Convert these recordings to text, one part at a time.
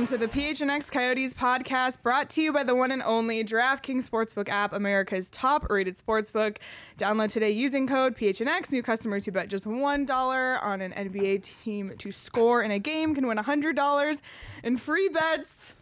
Welcome to the PHNX Coyotes podcast brought to you by the one and only DraftKings Sportsbook app, America's top rated sportsbook. Download today using code PHNX. New customers who bet just $1 on an NBA team to score in a game can win $100 in free bets.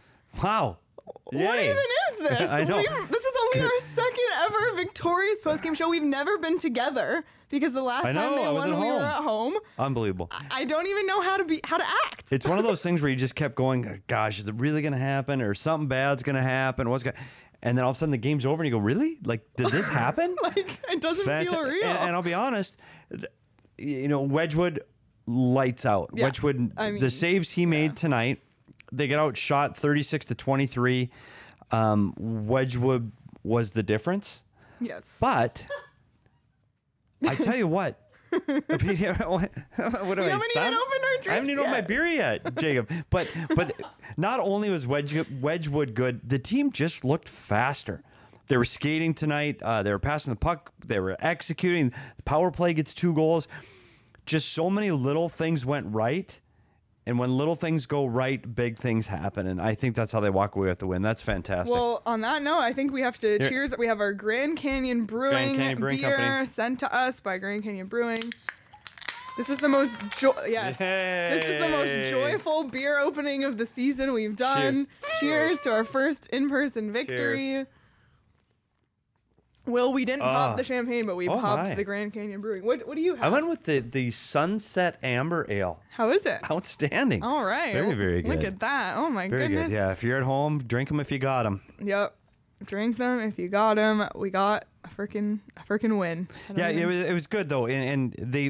Wow. What even is this? I know. We've- this is only our second ever victorious postgame show. We've never been together because the last I time they won, we were at home. Unbelievable. I don't even know how to be how to act. It's one of those things where you just kept going, gosh, is it really going to happen? Or something bad's going to happen? What's going And then all of a sudden the game's over and you go, really? Like, did this happen? like it doesn't Fanta- feel real. And, and I'll be honest, you know, Wedgewood lights out. Yeah. Wedgewood, I mean, the saves he made tonight, they get outshot 36 to 23. Um, Wedgewood was the difference. yes. But I tell you what. what do I We sound? haven't even opened our I haven't even opened my beer yet, Jacob. But but not only was Wedge, Wedgewood good, the team just looked faster. They were skating tonight. Uh, they were passing the puck. They were executing. The power play gets two goals. Just so many little things went right. And when little things go right, big things happen. And I think that's how they walk away with the win. That's fantastic. Well, on that note, I think we have to Here. cheers. We have our Grand Canyon Brewing Canyon Brewing beer Company. sent to us by Grand Canyon Brewing. This is the most jo- yes. This is the most joyful beer opening of the season we've done. Cheers, to our first in-person victory. Will, we didn't pop Ah. the champagne, but we Oh popped my. the Grand Canyon Brewing. What what do you have? I went with the, the Sunset Amber Ale. How is it? Outstanding. All right. Very, very good. Look at that. Oh my Very goodness. good. Yeah, if you're at home, drink them if you got them. Yep. Drink them if you got them. We got a freaking a freaking win. Yeah, it was, it was good though, and, and they,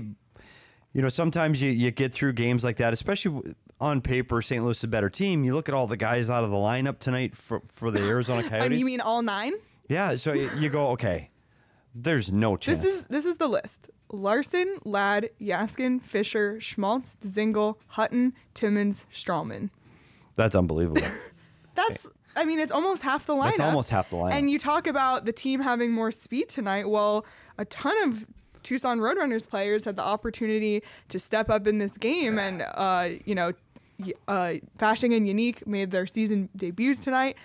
you know, sometimes you, you get through games like that, especially on paper. St. Louis is a better team. You look at all the guys out of the lineup tonight for for the Arizona Coyotes. And you mean all nine? Yeah, so you go okay. There's no chance. This is this is the list: Larsson, Ladd, Jaskin, Fischer, Schmaltz, Dzingel, Hutton, Timmins, Stralman. That's unbelievable. That's. I mean, it's almost half the lineup. That's almost half the lineup. And you talk about the team having more speed tonight. Well, a ton of Tucson Roadrunners players had the opportunity to step up in this game, and uh, you know, uh, Fashing and Jenik made their season debuts tonight.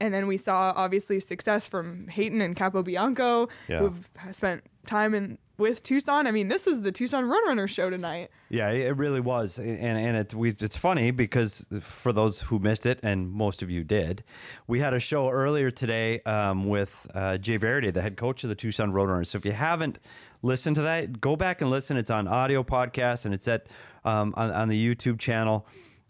And then we saw obviously success from Hayton and Capobianco, Yeah. who've spent time in with Tucson. I mean, this was the Tucson Roadrunners show tonight. Yeah, it really was, and and it we it's funny because for those who missed it, and most of you did, we had a show earlier today um, with uh, Jay Varady, the head coach of the Tucson Roadrunners. So if you haven't listened to that, go back and listen. It's on audio podcast, and it's at um, on, on the YouTube channel.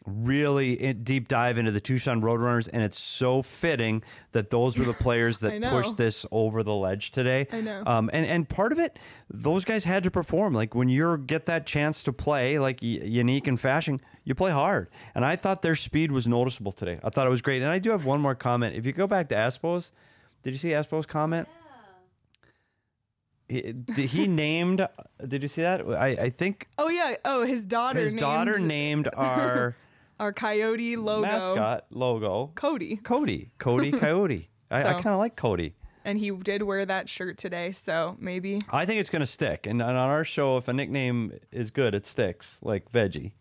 Really in, deep dive into the Tucson Roadrunners, and it's so fitting that those were the players that pushed this over the ledge today. I know. Um, and and part of it, those guys had to perform. Like when you get that chance to play, like y- Jenik and Fashing, you play hard. And I thought their speed was noticeable today. I thought it was great. And I do have one more comment. If you go back to Espos, did you see Espos' comment? He, he named. Did you see that? I, I think Oh yeah. Oh, his daughter. his named daughter named our our coyote logo mascot logo Cody. Cody. Cody Coyote. I, I kind of like Cody. and he did wear that shirt today, so maybe. I think it's going to stick. And, and on our show, if a nickname is good, it sticks, like Veggie.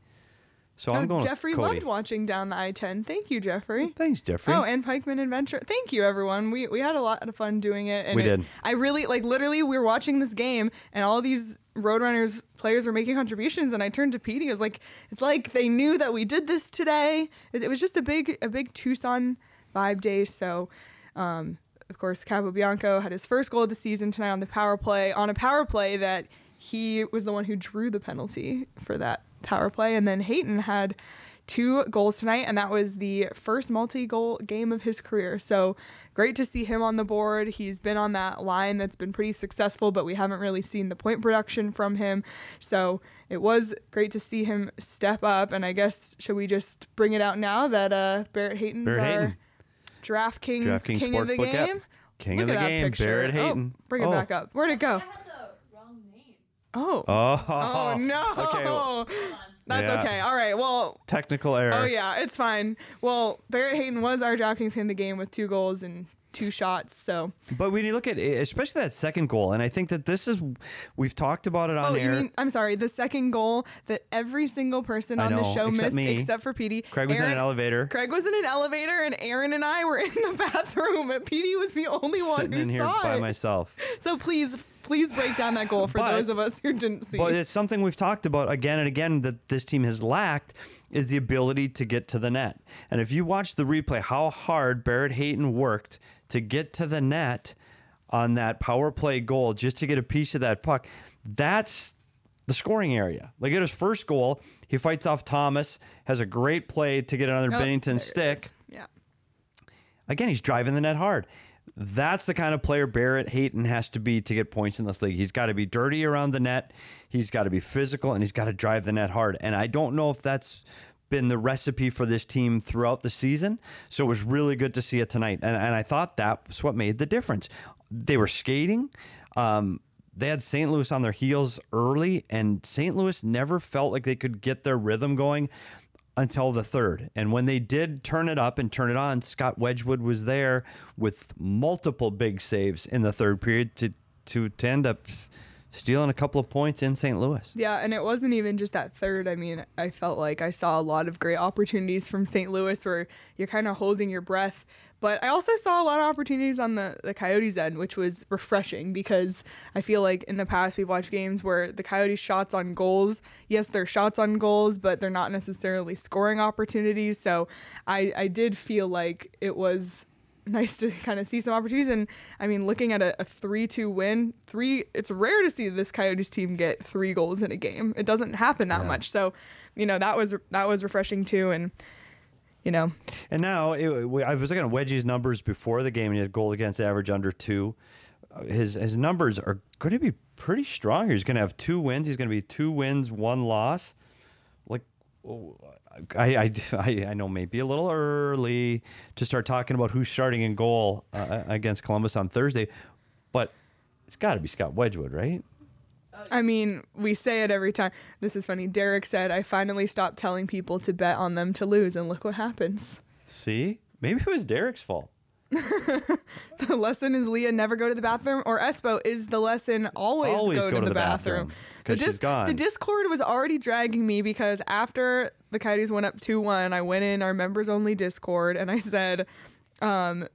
So I'm Oh, going Jeffrey with Cody. loved watching down the I-10. Thank you, Jeffrey. Thanks, Jeffrey. Oh, and Pikeman Adventure. Thank you, everyone. We we had a lot of fun doing it. And We it- did. I really like literally we were watching this game, and all these Roadrunners players were making contributions, and I turned to Petey. I was like, it's like they knew that we did this today. It, it was just a big a big Tucson vibe day. So. Um, of course, Capobianco had his first goal of the season tonight on the power play, on a power play that he was the one who drew the penalty for that power play. And then Hayton had two goals tonight, and that was the first multi-goal game of his career. So great to see him on the board. He's been on that line that's been pretty successful, but we haven't really seen the point production from him. So it was great to see him step up. And I guess should we just bring it out now that uh, Barrett Hayton's Barrett our Hayton. DraftKings, DraftKings king of the Sportsbook app. game? King Look of at the that game, picture. Barrett Oh, Hayton. bring it Oh. back up. Where'd it go? I had the wrong name. Oh. Oh, Oh no. Okay, well, That's Yeah. okay. All right. Well, technical error. oh yeah, it's fine. Well, Barrett Hayton was our DraftKings in the game with two goals and two shots. So, But when you look at it, especially that second goal, and I think that this is, we've talked about it on oh, air. you mean I'm sorry, the second goal that every single person I on the show missed me. except for Petey. Craig was in an elevator. Craig was in an elevator, and Aaron and I were in the bathroom, and Petey was the only one sitting who in here saw by it. myself. So please, please break down that goal for But- those of us who didn't see. But it's something we've talked about again and again that this team has lacked is the ability to get to the net. And if you watch the replay, how hard Barrett Hayton worked to get to the net on that power play goal just to get a piece of that puck, that's the scoring area. Like at his first goal, he fights off Thomas, has a great play to get another Oh, Binnington stick. Yeah. Again, he's driving the net hard. That's the kind of player Barrett Hayton has to be to get points in this league. He's got to be dirty around the net. He's got to be physical and he's got to drive the net hard. And I don't know if that's been the recipe for this team throughout the season. So it was really good to see it tonight. And, and I thought that's what made the difference. They were skating. Um, they had St. Louis on their heels early, and St. Louis never felt like they could get their rhythm going until the third. And when they did turn it up and turn it on, Scott Wedgewood was there with multiple big saves in the third period to to, to end up stealing a couple of points in St. Louis. Yeah, and it wasn't even just that third. I mean, I felt like I saw a lot of great opportunities from St. Louis where you're kind of holding your breath. But I also saw a lot of opportunities on the, the Coyotes end, which was refreshing because I feel like in the past we've watched games where the Coyotes' shots on goals, yes, they're shots on goals, but they're not necessarily scoring opportunities. So I, I did feel like it was nice to kind of see some opportunities. And I mean, looking at a, a 3 2 win, three, it's rare to see this Coyotes team get three goals in a game. It doesn't happen that much. So, you know, that was, that was refreshing too. And, you know, And now it, I was looking at Wedgie's numbers before the game, and he had goal against average under two. Uh, His his numbers are going to be pretty strong. Here. He's going to have two wins. He's going to be two wins, one loss. Like, I, I, I, I know maybe a little early to start talking about who's starting in goal uh, against Columbus on Thursday, but it's got to be Scott Wedgewood, right? I mean, we say it every time. This is funny. Derek said, I finally stopped telling people to bet on them to lose, and look what happens. See, maybe it was Derek's fault. The lesson is Leah never go to the bathroom, or Espo is the lesson always, Always go, to, the, bathroom. 'cause The she's gone. The Discord was already dragging me because after the Coyotes went up 2 1, I went in our members only Discord and I said, um,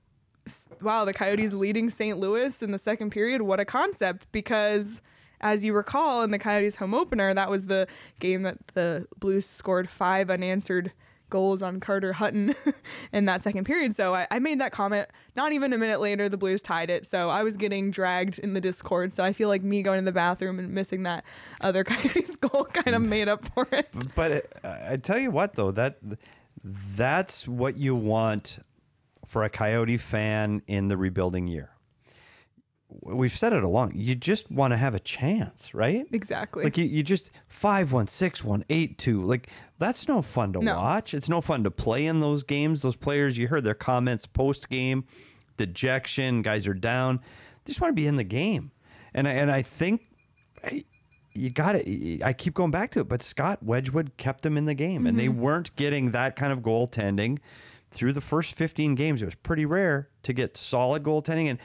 wow, the Coyotes leading St. Louis in the second period. What a concept. Because as you recall, in the Coyotes home opener, that was the game that the Blues scored five unanswered goals on Carter Hutton in that second period. So I, I made that comment. Not even a minute later, the Blues tied it. So I was getting dragged in the Discord. So I feel like me going to the bathroom and missing that other Coyotes goal kind of made up for it. But it, I tell you what, though that that's what you want for a Coyote fan in the rebuilding year. We've said it along. You just want to have a chance, right? Exactly. Like you, you just five one six one eight two. Like that's no fun to No. watch. It's no fun to play in those games. Those players, you heard their comments post game, dejection. Guys are down. They just want to be in the game, and I, and I think I- you got it. I keep going back to it, but Scott Wedgewood kept them in the game, and they mm-hmm. weren't getting that kind of goaltending through the first 15 games. It was pretty rare to get solid goaltending, and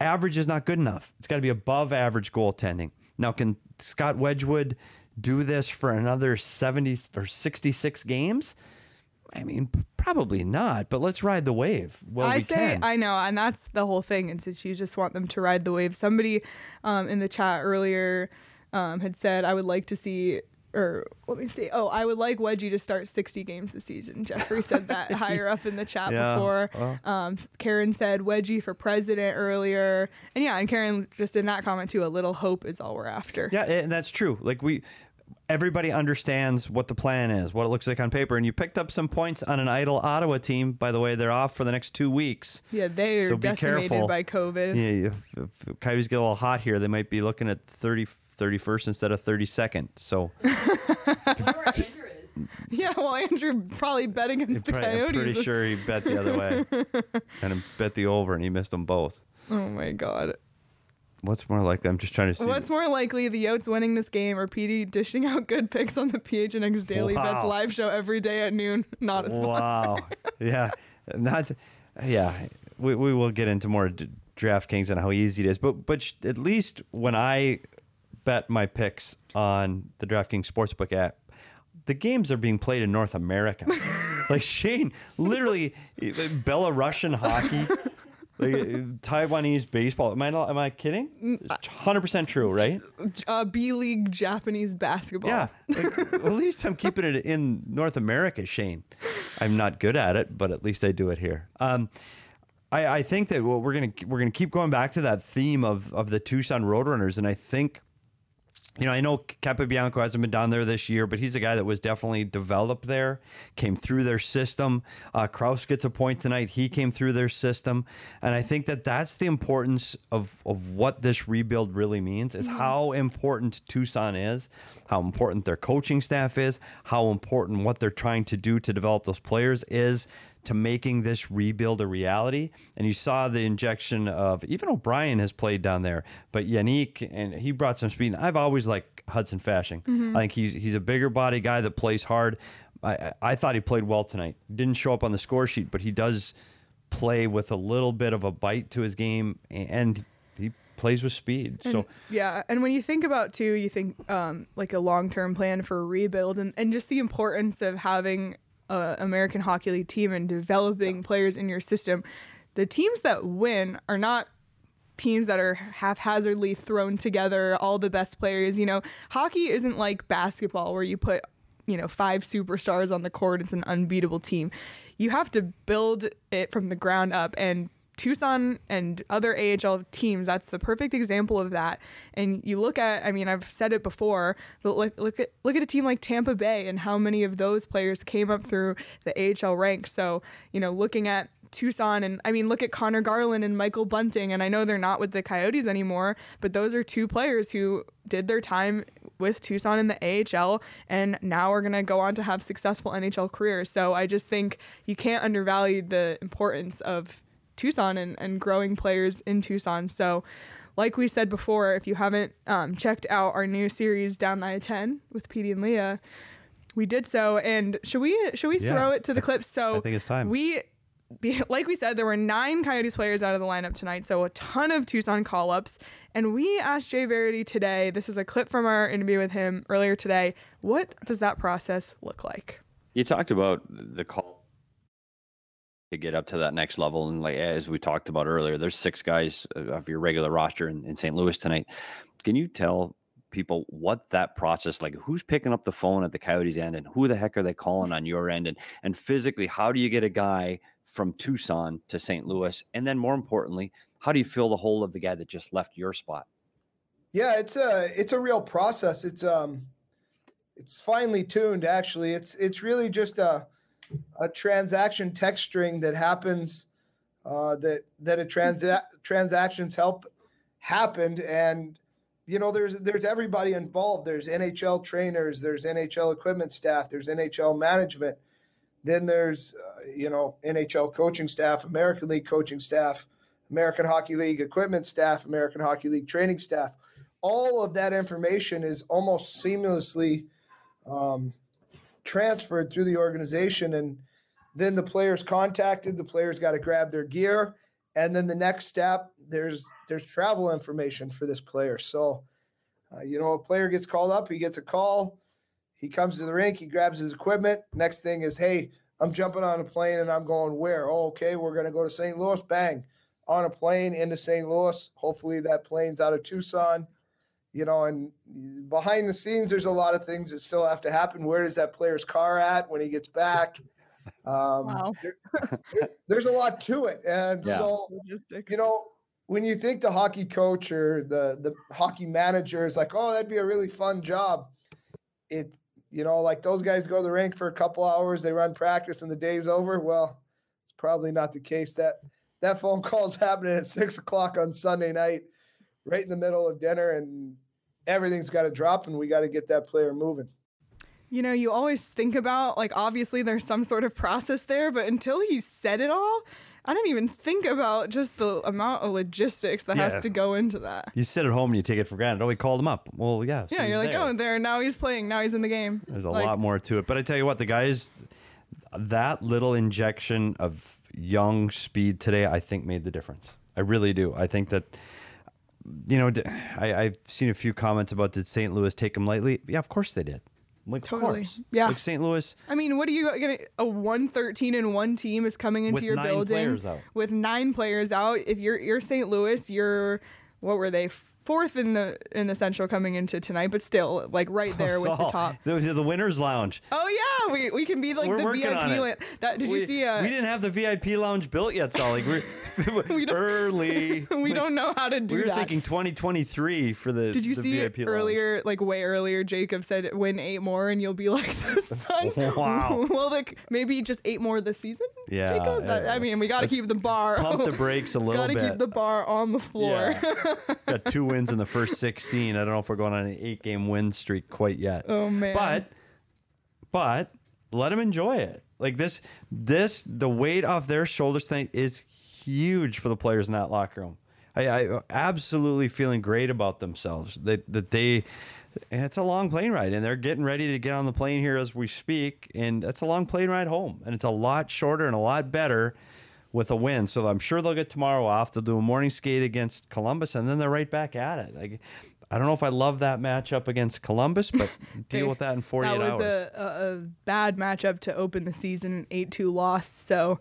average is not good enough. It's got to be above average goaltending. Now, can Scott Wedgewood do this for another 70 or 66 games? I mean, probably not, but let's ride the wave. Well, I we say can. I know, and that's the whole thing. And that you just want them to ride the wave. Somebody um, in the chat earlier um, had said, "I would like to see." Or let me see. Oh, I would like Wedgie to start 60 games this season. Jeffrey said that higher up in the chat Yeah, before. well. Um, Karen said Wedgie for president earlier, and yeah, and Karen just in that comment too. A little hope is all we're after. Yeah, and that's true. Like we, everybody understands what the plan is, what it looks like on paper, and you picked up some points on an idle Ottawa team. By the way, they're off for the next two weeks. Yeah, they are So be decimated careful. by COVID. Yeah, if, if Coyotes get a little hot here, they might be looking at 30, 31st instead of 32nd. So Yeah, well, Andrew probably bet against the probably- I'm Coyotes. pretty sure he bet the other way and bet the over, and he missed them both. Oh my god. What's more likely? I'm just trying to see. What's more likely, the Yotes winning this game or PD dishing out good picks on the PHNX Daily Bets live show every day at noon? Not a sponsor. Wow. yeah. Not. Yeah. We, we will get into more d- DraftKings and how easy it is, but but sh- at least when I bet my picks on the DraftKings Sportsbook app, the games are being played in North America. like Shane, literally Belarusian hockey. Like, Taiwanese baseball. Am I not, am I kidding? Hundred percent true, right? Uh, B League Japanese basketball. Yeah. Like, well, at least I'm keeping it in North America, Shane. I'm not good at it, but at least I do it here. Um, I, I think that well, we're gonna we're gonna keep going back to that theme of of the Tucson Roadrunners, and I think. You know, I know Capobianco hasn't been down there this year, but he's a guy that was definitely developed there, came through their system. Uh, Crouse gets a point tonight. He came through their system. And I think that that's the importance of, of what this rebuild really means is how important Tucson is, how important their coaching staff is, how important what they're trying to do to develop those players is to making this rebuild a reality. And you saw the injection of even O'Brien has played down there, but Jenik and he brought some speed. And I've always liked Hudson Fashing. I think he's he's a bigger body guy that plays hard. I, I- thought he played well tonight. Didn't show up on the score sheet, but he does play with a little bit of a bite to his game, and he plays with speed. So Yeah, and when you think about too, you think um, like a long term plan for a rebuild, and, and just the importance of having American Hockey League team and developing players in your system. The teams that win are not teams that are haphazardly thrown together, all the best players. You know, hockey isn't like basketball where you put you know five superstars on the court. It's an unbeatable team. You have to build it from the ground up and Tucson and other AHL teams, that's the perfect example of that. And you look at, I mean, I've said it before, but look, look at look at a team like Tampa Bay and how many of those players came up through the AHL ranks. So, you know, looking at Tucson and I mean, look at Conor Garland and Michael Bunting. And I know they're not with the Coyotes anymore, but those are two players who did their time with Tucson in the AHL and now are going to go on to have successful NHL careers. So I just think you can't undervalue the importance of Tucson and, and growing players in Tucson. So, like we said before, if you haven't um, checked out our new series Down the I-10 with Petey and Leah, we did so. And should we should we Yeah. throw it to the clips? So I think it's time. We like we said, there were nine Coyotes players out of the lineup tonight, so a ton of Tucson call ups. And we asked Jay Varady today, this is a clip from our interview with him earlier today. What does that process look like? You talked about the call to get up to that next level, and like as we talked about earlier, there's six guys uh, of your regular roster in, in St. Louis tonight. Can you tell people what that process like? Who's picking up the phone at the Coyotes end, and who the heck are they calling on your end? And and physically, how do you get a guy from Tucson to St. Louis? And then more importantly, how do you fill the hole of the guy that just left your spot? Yeah, it's a it's a real process. It's um it's finely tuned actually. It's it's really just a a transaction text string that happens uh, that that a transa- transactions help happened and you know there's there's everybody involved. There's NHL trainers, there's NHL equipment staff, there's NHL management. Then there's uh, you know NHL coaching staff, American League coaching staff, American Hockey League equipment staff, American Hockey League training staff all of that information is almost seamlessly um, transferred through the organization and then the players contacted the players got to grab their gear and then the next step there's there's travel information for this player. So uh, you know a player gets called up he gets a call he comes to the rink he grabs his equipment next thing is hey i'm jumping on a plane and i'm going where? Oh okay we're going to go to st louis. Bang on a plane into st louis. Hopefully that plane's out of tucson you know, and behind the scenes, there's a lot of things that still have to happen. Where is that player's car at when he gets back? Um, Wow. there- there's a lot to it, and Yeah. so Logistics. you know, when you think the hockey coach or the the hockey manager is like, oh, that'd be a really fun job. it you know like those guys go to the rink for a couple hours, they run practice, and the day's over. Well, it's probably not the case. That that phone call's happening at six o'clock on Sunday night, right in the middle of dinner, and everything's got to drop, and we got to get that player moving. You know, you always think about like obviously there's some sort of process there, but until he said it all, I didn't even think about just the amount of logistics that Yeah. has to go into that. You sit at home and you take it for granted. Oh, we called him up. Well, yeah. so Yeah, you're like, there. oh, there now he's playing, now he's in the game. There's a Like, lot more to it. But I tell you what, the guys, that little injection of young speed today, I think made the difference. I really do. I think that, you know, I've seen a few comments about did St. Louis take him lightly? Yeah, of course they did. Like, Totally. Yeah. Like St. Louis, I mean, what are you gonna? A one thirteen and one team is coming into With your nine building players out. with nine players out. If you're you're St. Louis, you're what were they? Fourth in the in the Central coming into tonight, but still like right there with the top. The, the winners lounge. Oh yeah, we, we can be like We're the VIP. lan- That did we, you see? Uh, we didn't have the VIP lounge built yet, Saul. Like we're We early. we don't know how to do that. We were that. thinking 2023 for the. Did you the see VIP lounge. earlier, like way earlier? Jacob said win eight more, and you'll be like the Suns. Wow. well, like maybe just eight more this season. Yeah, Jacob. That- yeah. I mean, we got to keep the bar. Pump the brakes a little Got to bit. keep the bar on the floor. Yeah. Got two wins in the first 16. I don't know if we're going on an eight game win streak quite yet. Oh, man. But, but let them enjoy it. Like this, this, the weight off their shoulders tonight is huge for the players in that locker room. I, I absolutely feeling great about themselves. That that they, it's a long plane ride, and they're getting ready to get on the plane here as we speak, and it's a long plane ride home, and it's a lot shorter and a lot better with a win. So I'm sure they'll get tomorrow off. They'll do a morning skate against Columbus, and then they're right back at it. Like, I don't know if I love that matchup against Columbus, but deal with that in 48 hours. that was hours. A, a, bad matchup to open the season, eight two loss. So,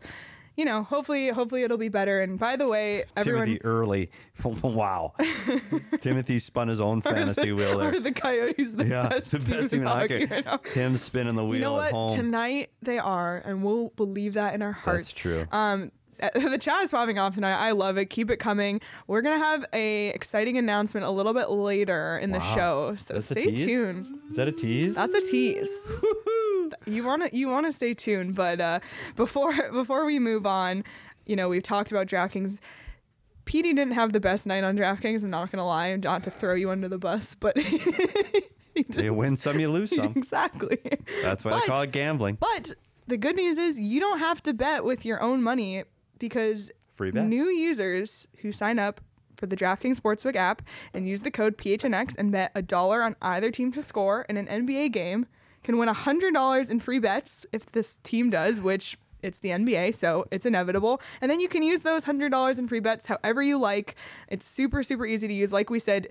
you know, hopefully, hopefully it'll be better. And by the way, everyone. Timothy early. wow. Timothy spun his own fantasy wheel Are the Coyotes the Yeah, best, the best team in hockey right now? Tim's spinning the wheel You know at what? home. Tonight they are, and we'll believe that in our hearts. That's true. Um, the chat is popping off tonight. I love it. Keep it coming. We're gonna have a exciting announcement a little bit later in the show, so That's stay tuned. Is that a tease? That's a tease. you wanna you wanna stay tuned, but uh, before before we move on, you know we've talked about DraftKings. Petey didn't have the best night on DraftKings. I'm not gonna lie, I'm not to throw you under the bus, but you win some, you lose some. exactly. That's why they call it gambling. But the good news is you don't have to bet with your own money because Free bets. new users who sign up for the DraftKings Sportsbook app and use the code PHNX and bet a dollar on either team to score in an NBA game can win $100 in free bets if this team does, which it's the NBA, so it's inevitable. And then you can use those $100 in free bets however you like. It's super, super easy to use. Like we said,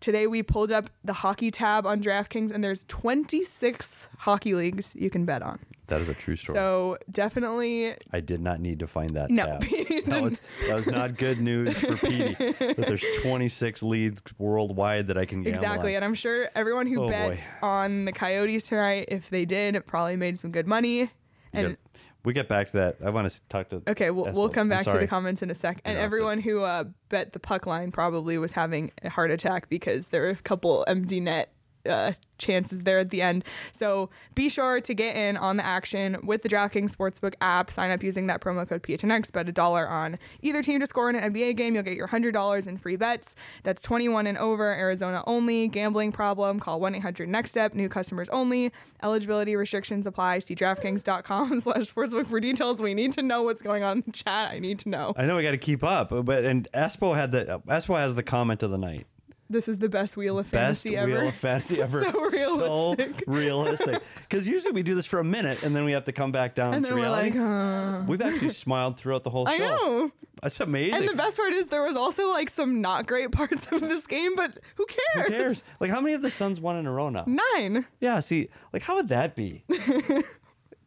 today we pulled up the hockey tab on DraftKings, and there's 26 hockey leagues you can bet on. That is a true story. So definitely I did not need to find that No, that was that was not good news for Petey. that there's 26 leagues worldwide that I can gamble on. exactly. on. And I'm sure everyone who Oh, on the Coyotes tonight, if they did, probably made some good money. And Yep. We get back to that. I want to talk to. okay, we'll, we'll come back to the comments in a sec. And everyone who uh, bet the puck line probably was having a heart attack because there were a couple empty net uh, chances there at the end. So be sure to get in on the action with the DraftKings Sportsbook app. Sign up using that promo code PHNX. Bet a dollar on either team to score in an NBA game. You'll get your $100 in free bets. That's 21 and over, Arizona only. Gambling problem, call 1-800-NEXT-STEP. New customers only. Eligibility restrictions apply. See DraftKings.com slash sportsbook for details. We need to know what's going on in the chat. I need to know. I know we got to keep up, but and Espo had the Espo has the comment of the night. This is the best wheel of Best fantasy ever. wheel of fantasy ever. So realistic. So realistic. Because usually we do this for a minute and then we have to come back down and to then we're reality. like, uh, We've actually smiled throughout the whole show. I know. That's amazing. And the best part is there was also like some not great parts of this game, but who cares? Who cares? Like how many of the Suns won in a row now? Nine. Yeah, see, like how would that be?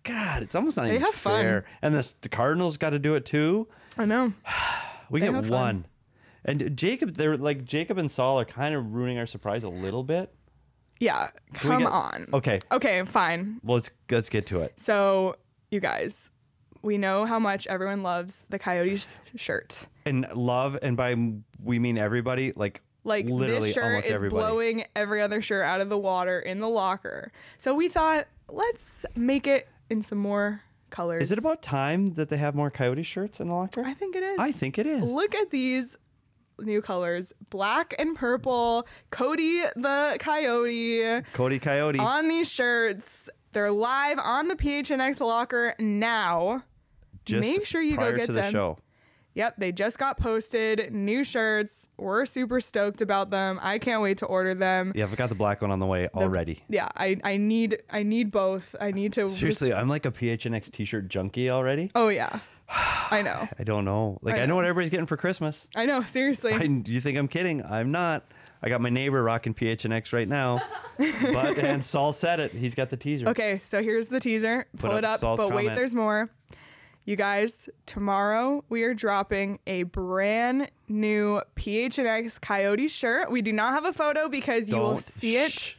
God, it's almost not They even have fun. fair. And the, the Cardinals got to do it too. I know. We They get one. fun. And Jacob, they're like Jacob and Saul are kind of ruining our surprise a little bit. Yeah. Can we Come get- on. Okay, Okay, fine. well let's let's get to it. So, you guys, we know how much everyone loves the Coyotes shirt. And love, and by we mean everybody. Like Like Literally this shirt almost is everybody. blowing every other shirt out of the water in the locker. So we thought, let's make it in some more colors. Is it about time that they have more Coyote shirts in the locker? I think it is. I think it is. Look at these new colors black and purple. Cody the Coyote Cody Coyote. on these shirts. They're live on the PHNX locker now. just make sure you go get to the them. show. Yep, they just got posted. New shirts. We're super stoked about them. I can't wait to order them. Yeah, i've got the black one on the way already. Yeah, I, I need I need both. I need to just- Seriously, I'm like a PHNX t-shirt junkie already. oh yeah. I know. I don't know. Like I I, know know. what everybody's getting for Christmas. I know, seriously. I, you think I'm kidding? I'm not. I got my neighbor rocking PHNX right now. but and Saul said it. He's got the teaser. Okay, so here's the teaser. Put Pull it up Saul's but wait, there's more. You guys, tomorrow we are dropping a brand new PHNX Coyote shirt. We do not have a photo because you will Don't- see it. shh.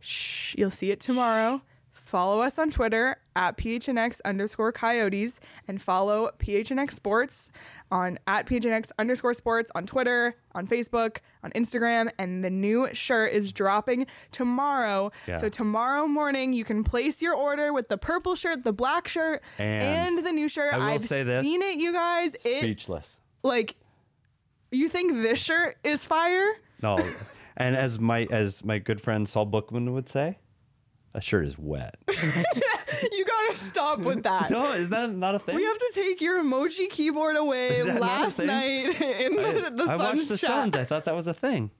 Shh, you'll see it tomorrow. Follow us on Twitter at PHNX underscore coyotes and follow PHNX Sports on at PHNX underscore sports on Twitter, on Facebook, on Instagram. And the new shirt is dropping tomorrow. Yeah. So tomorrow morning you can place your order with the purple shirt, the black shirt, And and, the new shirt. I will I've say this. seen it, you guys. It Speechless. like you think this shirt is fire? No. and as my as my good friend Saul Bookman would say, a shirt is wet. you gotta stop with that. no, is that not a thing? We have to take your emoji keyboard away Is that not a last night in the, the I watched the chat. Suns. I thought that was a thing.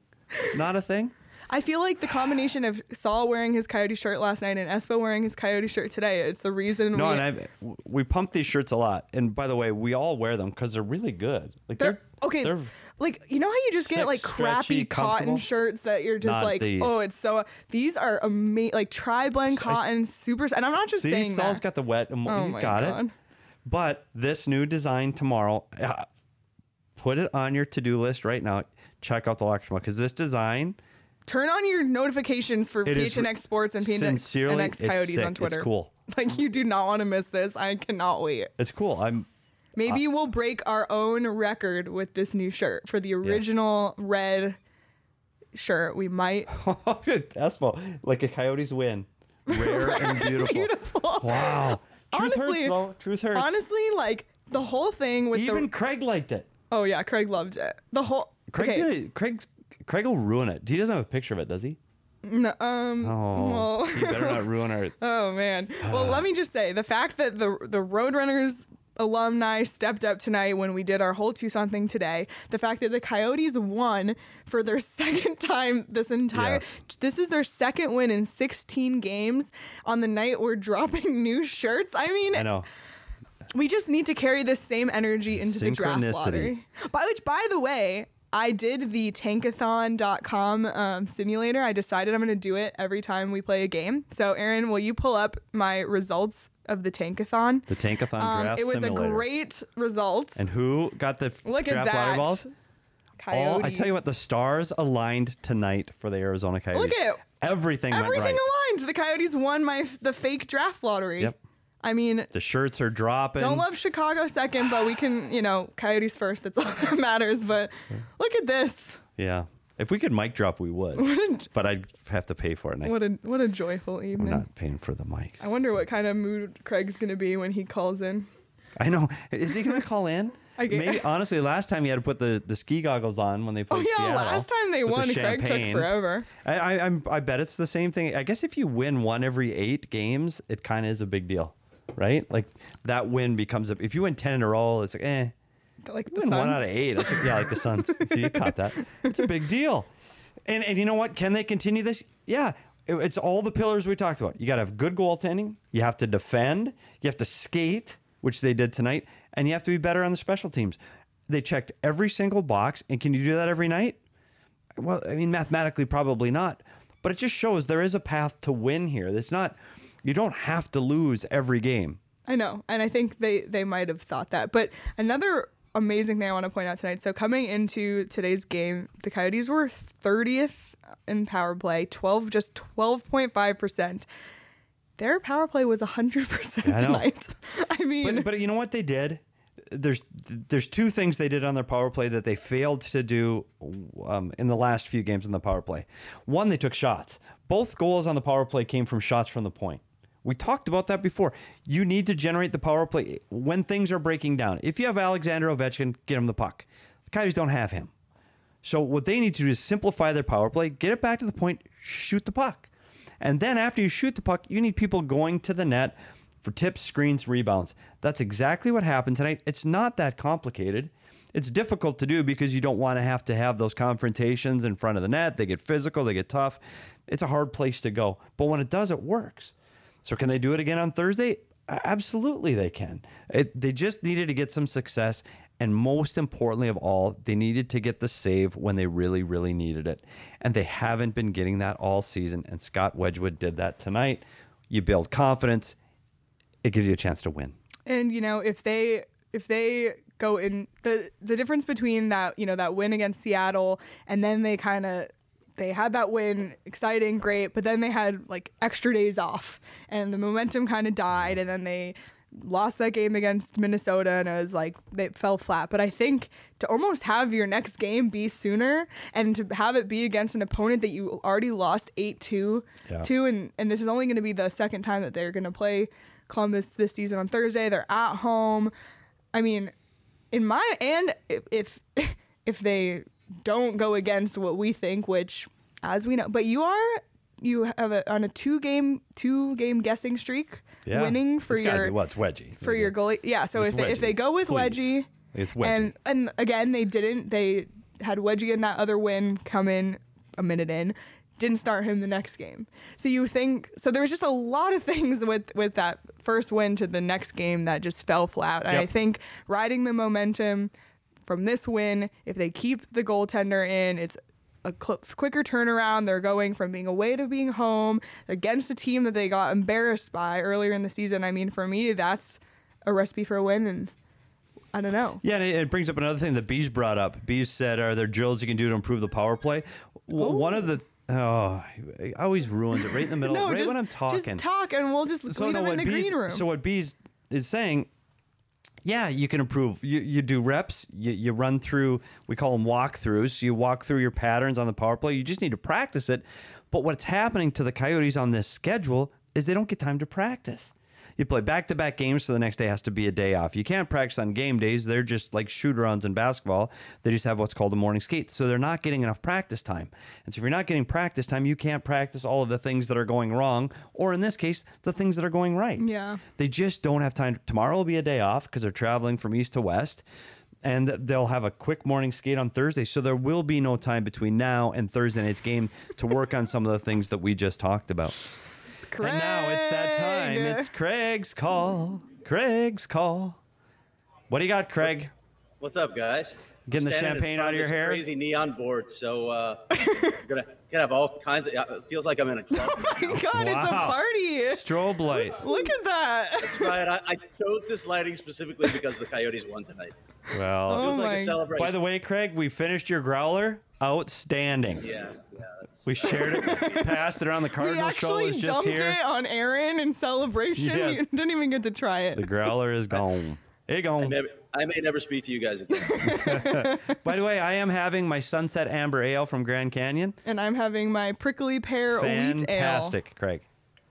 Not a thing. I feel like the combination of Saul wearing his Coyote shirt last night and Espo wearing his Coyote shirt today is the reason No, we. and I we pump these shirts a lot. And by the way, we all wear them because they're really good. Like they're, they're, okay. They're, like you know how you just get Sick, like crappy stretchy, cotton comfortable? shirts that you're just Not like, these. oh, it's so. These are amazing, like tri blend So I s- cotton, super. And I'm not just see, saying Saul's that. got the wet. And Oh he's my got God. it. But this new design tomorrow, uh, put it on your to do list right now. Check out the locker because this design Turn on your notifications for It is PHNX Sports and sincerely, PHNX it's Coyotes sick. on It's Twitter. cool. Like you do not want to miss this. I cannot wait. it's cool. I'm Maybe we'll break our own record with this new shirt for the original red shirt. We might. Espo, like a Coyotes win, rare and beautiful. Beautiful. Wow. Truth Honestly- hurts, though. Truth hurts. Honestly, like the whole thing with even the. Craig liked it. Oh yeah, Craig loved it. The whole. Craig's okay. gonna, Craig's Craig will ruin it. He doesn't have a picture of it, does he? No, um. Oh, well- he better not ruin our. Oh man. Well, let me just say the fact that the the Roadrunners alumni stepped up tonight when we did our whole Tucson thing today. The fact that the Coyotes won for their second time this entire Yes. this is their second win in 16 games on the night we're dropping new shirts. I mean, I know. we just need to carry this same energy into the draft lottery. By which, by the way, I did the tankathon.com um, simulator. I decided I'm going to do it every time we play a game. So, Aaron, will you pull up my results of the tankathon? The Tankathon Um, draft it was simulator. a great result. And who got the f- Look at draft that. lottery balls? All, I tell you what, the stars aligned tonight for the Arizona Coyotes. Look at it. Everything, everything right. aligned. The Coyotes won my the fake draft lottery. Yep. I mean, The shirts are dropping. Don't love Chicago second, but we can, you know, Coyotes first. That's all that matters. But look at this. Yeah. If we could mic drop, we would. but I'd have to pay for it. I, What a what a joyful I'm evening. not paying for the mic. I wonder what kind of mood Craig's gonna be when he calls in. I know. Is he going to call in? I get- Maybe honestly, last time he had to put the, the ski goggles on when they played. Oh yeah, Seattle. last time they with the won, Craig took forever. I, I, I'm, I bet it's the same thing. I guess if you win one every eight games, it kind of is a big deal, right? Like that win becomes a. If you win ten in a row, it's like eh. Like the win one out of eight. It's like, yeah, like the Suns. so you caught that. It's a big deal. And and you know what? Can they continue this? Yeah. It- It's all the pillars we talked about. You got to have good goaltending. You have to defend. You have to skate, which they did tonight, and you have to be better on the special teams. They checked every single box, and can you do that every night? Well, I mean, mathematically, probably not. But it just shows there is a path to win here. It's not. You don't have to lose every game. I know, and I think they they might have thought that. But another amazing thing I want to point out tonight. So coming into today's game, the Coyotes were 30th in power play, 12 just 12.5 percent. Their power play was 100 percent I tonight. I mean, But, but you know what they did? there's there's two things they did on their power play that they failed to do um, in the last few games in the power play. One, they took shots. Both goals on the power play came from shots from the point. We talked about that before. You need to generate the power play when things are breaking down. If you have Alexander Ovechkin, get him the puck. The Coyotes don't have him. So what they need to do is simplify their power play, get it back to the point, shoot the puck. And then after you shoot the puck, you need people going to the net for tips, screens, rebounds. That's exactly what happened tonight. It's not that complicated. It's difficult to do because you don't want to have to have those confrontations in front of the net. They get physical, they get tough. It's a hard place to go. But when it does, it works. So can they do it again on Thursday? Absolutely, they can. It, they just needed to get some success. And most importantly of all, they needed to get the save when they really, really needed it. And they haven't been getting that all season. And Scott Wedgewood did that tonight. You build confidence, it gives you a chance to win. And you know, if they if they go in the the difference between that, you know, that win against Seattle and then they kind of they had that win, exciting, great, but then they had like extra days off and the momentum kind of died and then they lost that game against Minnesota and it was like they fell flat. But I think to almost have your next game be sooner and to have it be against an opponent that you already lost 8-2 Yeah. to and and this is only going to be the second time that they're going to play Columbus this season on Thursday. They're at home. I mean, in my and if, if they don't go against what we think, which as we know, but you are you have a, on a two game two game guessing streak, Yeah. winning for It's your what's wedgie for your goalie. Yeah, so It's if they, if they go with please. Wedgie, It's Wedgie. and and again they didn't. They had Wedgie in that other win come in a minute in, didn't start him the next game. So you think so there was just a lot of things with with that first win to the next game that just fell flat. And I think riding the momentum from this win, if they keep the goaltender in, it's a quicker turnaround. They're going from being away to being home against a team that they got embarrassed by earlier in the season. I mean, for me, that's a recipe for a win, and I don't know. Yeah, and it, brings up another thing that Bees brought up. Bees said, "Are there drills you can do to improve the power play?" W- oh. one of the oh, it always ruins it right in the middle, No, right just, when I'm talking. just talk, and we'll just leave them in the Bees, green room. So what Bees is saying, yeah, you can improve. You you do reps. You, you run through. We call them walkthroughs. You walk through your patterns on the power play. You just need to practice it. But what's happening to the Coyotes on this schedule is they don't get time to practice. You play back to back games, so the next day has to be a day off. You can't practice on game days. They're just like shoot arounds in basketball. They just have what's called a morning skate. So they're not getting enough practice time. And so if you're not getting practice time, you can't practice all of the things that are going wrong, or in this case, the things that are going right. Yeah. They just don't have time. Tomorrow will be a day off because they're traveling from east to west. And they'll have a quick morning skate on Thursday. So there will be no time between now and Thursday night's game to work on some of the things that we just talked about. Craig. And now it's that time. It's Craig's call. Craig's call. What do you got, Craig? What's up, guys? Getting the Standing in champagne front out of your this hair? Crazy neon board. So uh, gonna gonna have all kinds of. It feels like I'm in a club. Oh my God, it's a party. Strobe light. Look at that. That's right. I, I chose this lighting specifically because the Coyotes won tonight. Well, Feels Oh like my- a celebration. by the way, Craig, we finished your growler. Outstanding. yeah, yeah. That's, We shared it, passed it around. The We Cardinal show actually is just dumped here. it on Aaron in celebration. Yeah. You didn't even get to try it. The growler is gone. It I, gone. never, I may never speak to you guys again. By the way, I am having my Sunset Amber Ale from Grand Canyon. and I'm having my prickly pear wheat ale. Fantastic, Craig.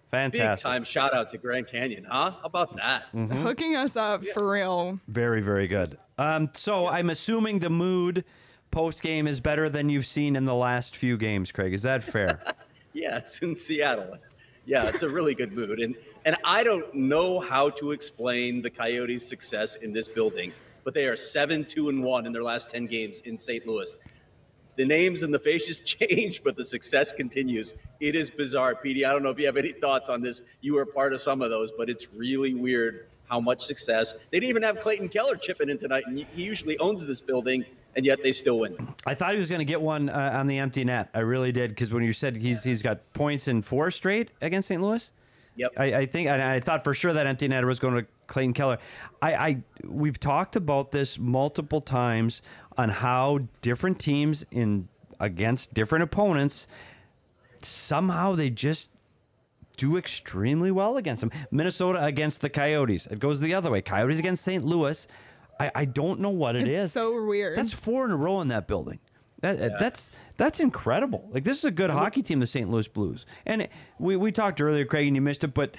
Fantastic. Big Fantastic. time shout out to Grand Canyon, huh? How about that? Mm-hmm. Hooking us up for real. Very, very good. Um, so I'm assuming the mood post game is better than you've seen in the last few games, Craig. Is that fair? It's in Seattle. Yeah, it's a really good mood. And and I don't know how to explain the Coyotes' success in this building, but they are 7 2 and 1 in their last 10 games in St. Louis. The names and the faces change, but the success continues. It is bizarre, Petey. I don't know if you have any thoughts on this. You were part of some of those, but it's really weird how much success. They didn't even have Clayton Keller chipping in tonight, and he usually owns this building, and yet they still win. I thought he was going to get one uh, on the empty net. I really did because when you said he's he's got points in four straight against St. Louis, Yep. I, I think and I thought for sure that empty netter was going to Clayton Keller. I, I we've talked about this multiple times on how different teams in against different opponents somehow they just do extremely well against them. Minnesota against the Coyotes. It goes the other way. Coyotes against St. Louis. I, I don't know what it is. It's so weird. That's four in a row in that building. That, That's that's incredible. Like this is a good hockey team, the St. Louis Blues. And it- we we talked earlier, Craig, and you missed it. But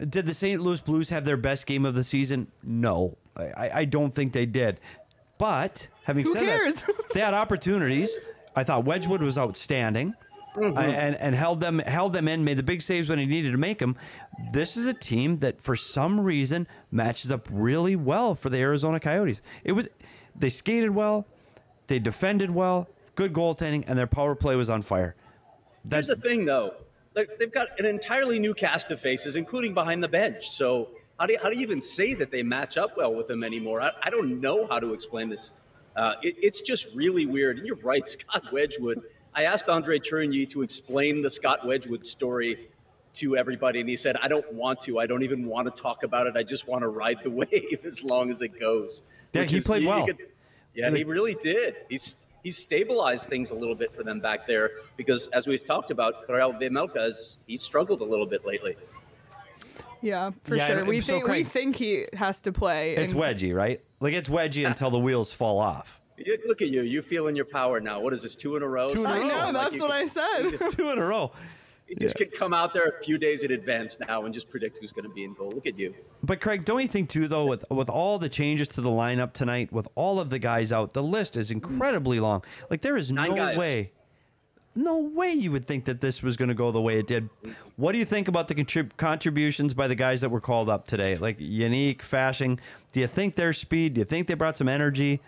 did the St. Louis Blues have their best game of the season? No, I, I- I don't think they did. But having Who said cares? that, they had opportunities. I thought Wedgewood was outstanding. Mm-hmm. And and held them held them in, made the big saves when he needed to make them. This is a team that, for some reason, matches up really well for the Arizona Coyotes. It was they skated well, they defended well, good goaltending, and their power play was on fire. Here's the thing, though. Like, They've got an entirely new cast of faces, including behind the bench. So how do you, how do you even say that they match up well with them anymore? I, I don't know how to explain this. Uh, it, it's just really weird. And you're right, Scott Wedgewood. I asked Andre Tourigny to explain the Scott Wedgewood story to everybody, and he said, "I don't want to. I don't even want to talk about it. I just want to ride the wave as long as it goes." Yeah, Which he is- played you- you well. could- yeah, he really did. He's he's stabilized things a little bit for them back there because, as we've talked about, Karel Vejmelka has he struggled a little bit lately. yeah, for Yeah, sure. and- we so think we think he has to play. It's and- wedgy, right? Like it's wedgy until the wheels fall off. You- Look at you, you feeling your power now. What is this, two in a row? Two in a I row. know. Like That's what could- I said. Just, Two in a row. you just could come out there a few days in advance now and just predict who's going to be in goal. Look at you. But Craig, don't you think too, though, with with all the changes to the lineup tonight, with all of the guys out, the list is incredibly long. Like there is Nine no guys. way, no way you would think that this was going to go the way it did. What do you think about the contrib- contributions by the guys that were called up today, like Jenik, Fashing? Do you think their speed? Do you think they brought some energy?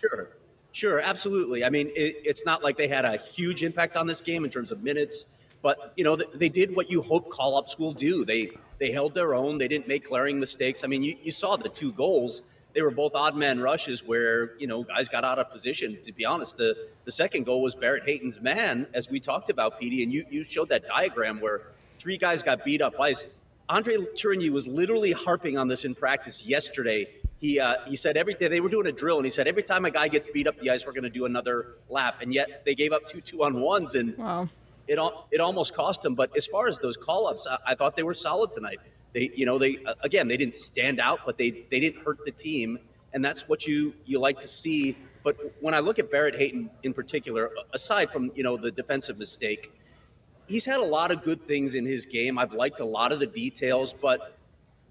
Sure, sure, absolutely. I mean, it, it's not like they had a huge impact on this game in terms of minutes, but you know, they, they did what you hope call-ups will do. They they held their own. They didn't make glaring mistakes. I mean, you, you saw the two goals. They were both odd man rushes where you know guys got out of position. To be honest, the the second goal was Barrett Hayton's man, as we talked about, Petey, and you you showed that diagram where three guys got beat up ice. Andre Tourigny was literally harping on this in practice yesterday. He uh, he said every day they were doing a drill, and he said every time a guy gets beat up the ice, we're going to do another lap. And yet they gave up two two on ones, and Wow. it al- it almost cost them. But as far as those call ups, I, I thought they were solid tonight. They you know they uh, again they didn't stand out, but they they didn't hurt the team, and that's what you you like to see. But when I look at Barrett Hayton in particular, aside from you know the defensive mistake, he's had a lot of good things in his game. I've liked a lot of the details, but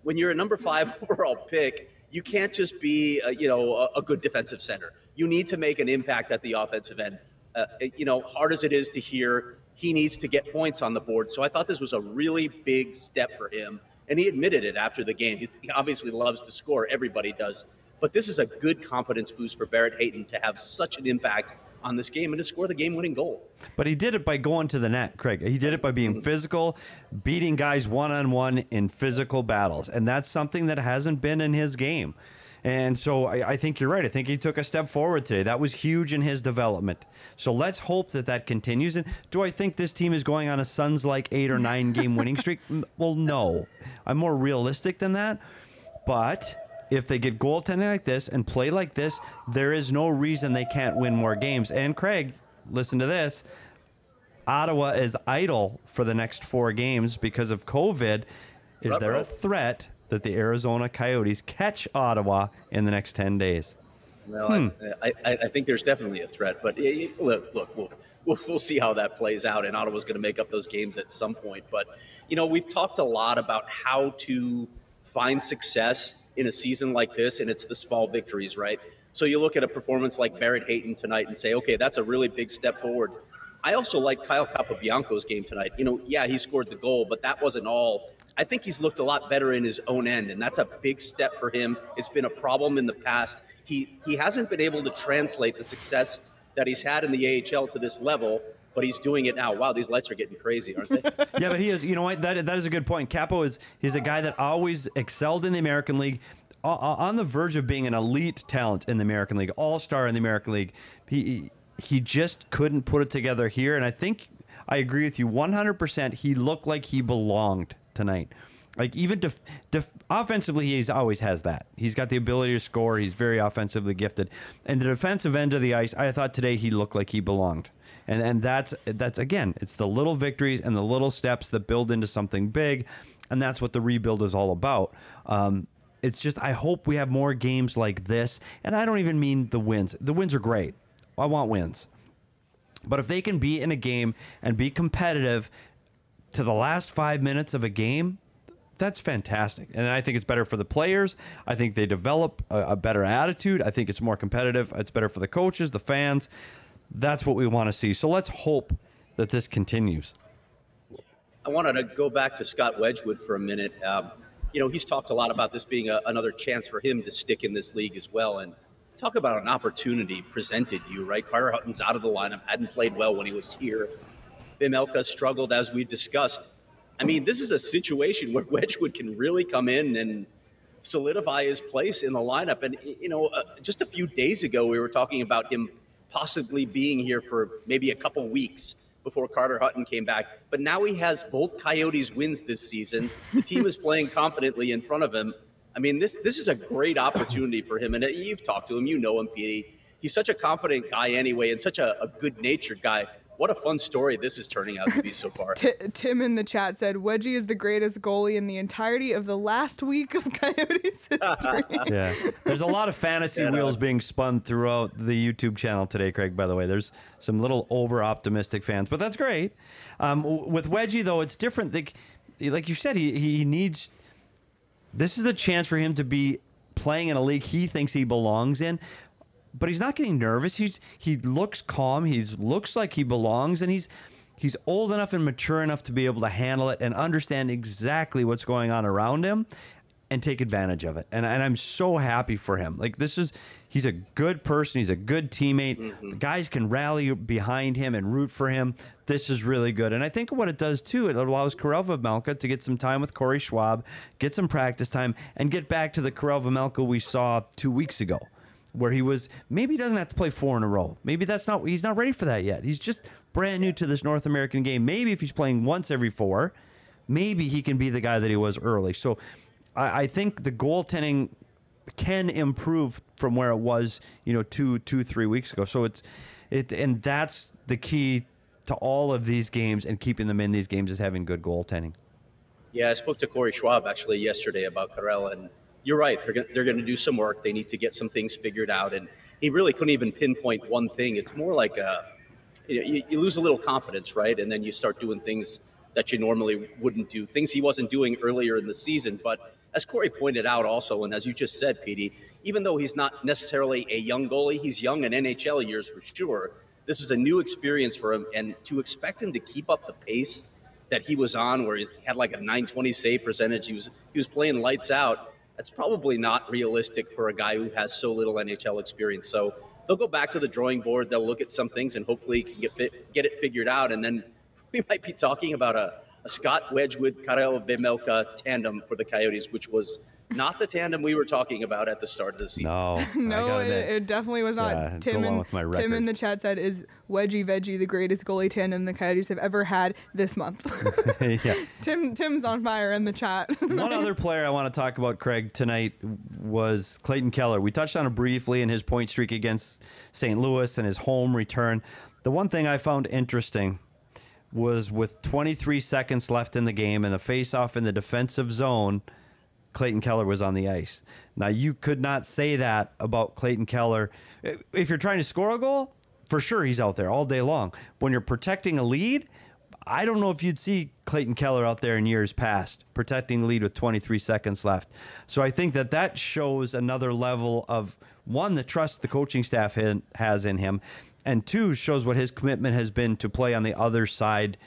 when you're a number five overall pick, you can't just be, uh, you know, a, a good defensive center. You need to make an impact at the offensive end. Uh, you know, hard as it is to hear, he needs to get points on the board. So I thought this was a really big step for him, and he admitted it after the game. He obviously loves to score. Everybody does. But this is a good confidence boost for Barrett Hayton to have such an impact on this game and to score the game-winning goal. But he did it by going to the net, Craig. He did it by being physical, beating guys one on one in physical battles. And that's something that hasn't been in his game. And so I, I think you're right. I think he took a step forward today. That was huge in his development. So let's hope that that continues. And do I think this team is going on a Suns like eight or nine game winning streak? Well, no. I'm more realistic than that. But if they get goaltending like this and play like this, there is no reason they can't win more games. And Craig, listen to this. Ottawa is idle for the next four games because of COVID. Is there a threat that the Arizona Coyotes catch Ottawa in the next 10 days? Well, I, hmm. I, I think there's definitely a threat, but look, look, we'll, we'll, we'll see how that plays out. And Ottawa's going to make up those games at some point. But, you know, we've talked a lot about how to find success in a season like this, and it's the small victories, right? So you look at a performance like Barrett Hayton tonight and say, okay, that's a really big step forward. I also like Kyle Capobianco's game tonight. You know, yeah, he scored the goal, but that wasn't all. I think he's looked a lot better in his own end, and that's a big step for him. It's been a problem in the past. He he hasn't been able to translate the success that he's had in the AHL to this level, but he's doing it now. Wow, these lights are getting crazy, aren't they? yeah, but he is. You know what? That that is a good point. Capo is he's a guy that always excelled in the American League, on the verge of being an elite talent in the American League, all star in the American League. He he just couldn't put it together here, and I think I agree with you 100%. He looked like he belonged tonight. Like even def, def, offensively, he's always has that. He's got the ability to score. He's very offensively gifted. And the defensive end of the ice, I thought today he looked like he belonged. And and that's that's again, it's the little victories and the little steps that build into something big, and that's what the rebuild is all about. Um, It's just I hope we have more games like this, and I don't even mean the wins. The wins are great. I want wins. But if they can be in a game and be competitive to the last five minutes of a game, that's fantastic. And I think it's better for the players. I think they develop a, a, better attitude. I think it's more competitive. It's better for the coaches, the fans. That's what we want to see. So let's hope that this continues. I wanted to go back to Scott Wedgewood for a minute. Um, you know, he's talked a lot about this being a, another chance for him to stick in this league as well. And talk about an opportunity presented you, right? Carter Hutton's out of the lineup, hadn't played well when he was here. Vejmelka struggled, as we discussed. I mean, this is a situation where Wedgewood can really come in and solidify his place in the lineup. And, you know, uh, just a few days ago, we were talking about him possibly being here for maybe a couple weeks before Carter Hutton came back. But now he has both Coyotes wins this season. The team is playing confidently in front of him. I mean, this this is a great opportunity for him. And you've talked to him, you know him, Petey. He's such a confident guy anyway, and such a, a good natured guy what a fun story this is turning out to be so far. T- Tim in the chat said Wedgie is the greatest goalie in the entirety of the last week of Coyotes history. yeah, there's a lot of fantasy yeah, wheels no. being spun throughout the YouTube channel today, Craig. By the way, there's some little over optimistic fans, but that's great. Um, with Wedgie though, it's different. Like, like you said, he he needs. This is a chance for him to be playing in a league he thinks he belongs in but he's not getting nervous. He's he looks calm. He looks like he belongs, and he's he's old enough and mature enough to be able to handle it and understand exactly what's going on around him and take advantage of it. And and I'm so happy for him. Like this is he's a good person. He's a good teammate. Mm-hmm. The guys can rally behind him and root for him. This is really good. And I think what it does too, it allows Karel Vejmelka to get some time with Corey Schwab, get some practice time, and get back to the Karel Vejmelka we saw two weeks ago where he was maybe he doesn't have to play four in a row. Maybe that's not he's not ready for that yet. He's just brand new to this North American game. Maybe if he's playing once every four, maybe he can be the guy that he was early. So I, I think the goaltending can improve from where it was, you know, two, two, three weeks ago. So it's it and that's the key to all of these games and keeping them in these games is having good goaltending. Yeah, I spoke to Corey Schwab actually yesterday about Karel and you're right. They're going they're going to do some work. They need to get some things figured out. And he really couldn't even pinpoint one thing. It's more like a, you, know, you, you lose a little confidence, right? And then you start doing things that you normally wouldn't do, things he wasn't doing earlier in the season. But as Corey pointed out also, and as you just said, Petey, even though he's not necessarily a young goalie, he's young in NHL years for sure. This is a new experience for him. And to expect him to keep up the pace that he was on, where he had like a 920 save percentage, he was, he was playing lights out that's probably not realistic for a guy who has so little NHL experience. So they'll go back to the drawing board. They'll look at some things and hopefully can get fit, get it figured out. And then we might be talking about a, a Scott Wedgewood, Karel Vejmelka tandem for the Coyotes, which was not the tandem we were talking about at the start of the season. No, no, it, it, definitely was not. Yeah, Tim in, Tim in the chat said, "Is Wedgie Veggie the greatest goalie tandem the Coyotes have ever had this month?" yeah. Tim Tim's on fire in the chat. One other player I want to talk about, Craig, tonight was Clayton Keller. We touched on it briefly in his point streak against St. Louis and his home return. The one thing I found interesting was with 23 seconds left in the game and a face-off in the defensive zone Clayton Keller was on the ice. Now, you could not say that about Clayton Keller. If you're trying to score a goal, for sure he's out there all day long. When you're protecting a lead, I don't know if you'd see Clayton Keller out there in years past protecting the lead with 23 seconds left. So I think that that shows another level of one, the trust the coaching staff has in him, and two, shows what his commitment has been to play on the other side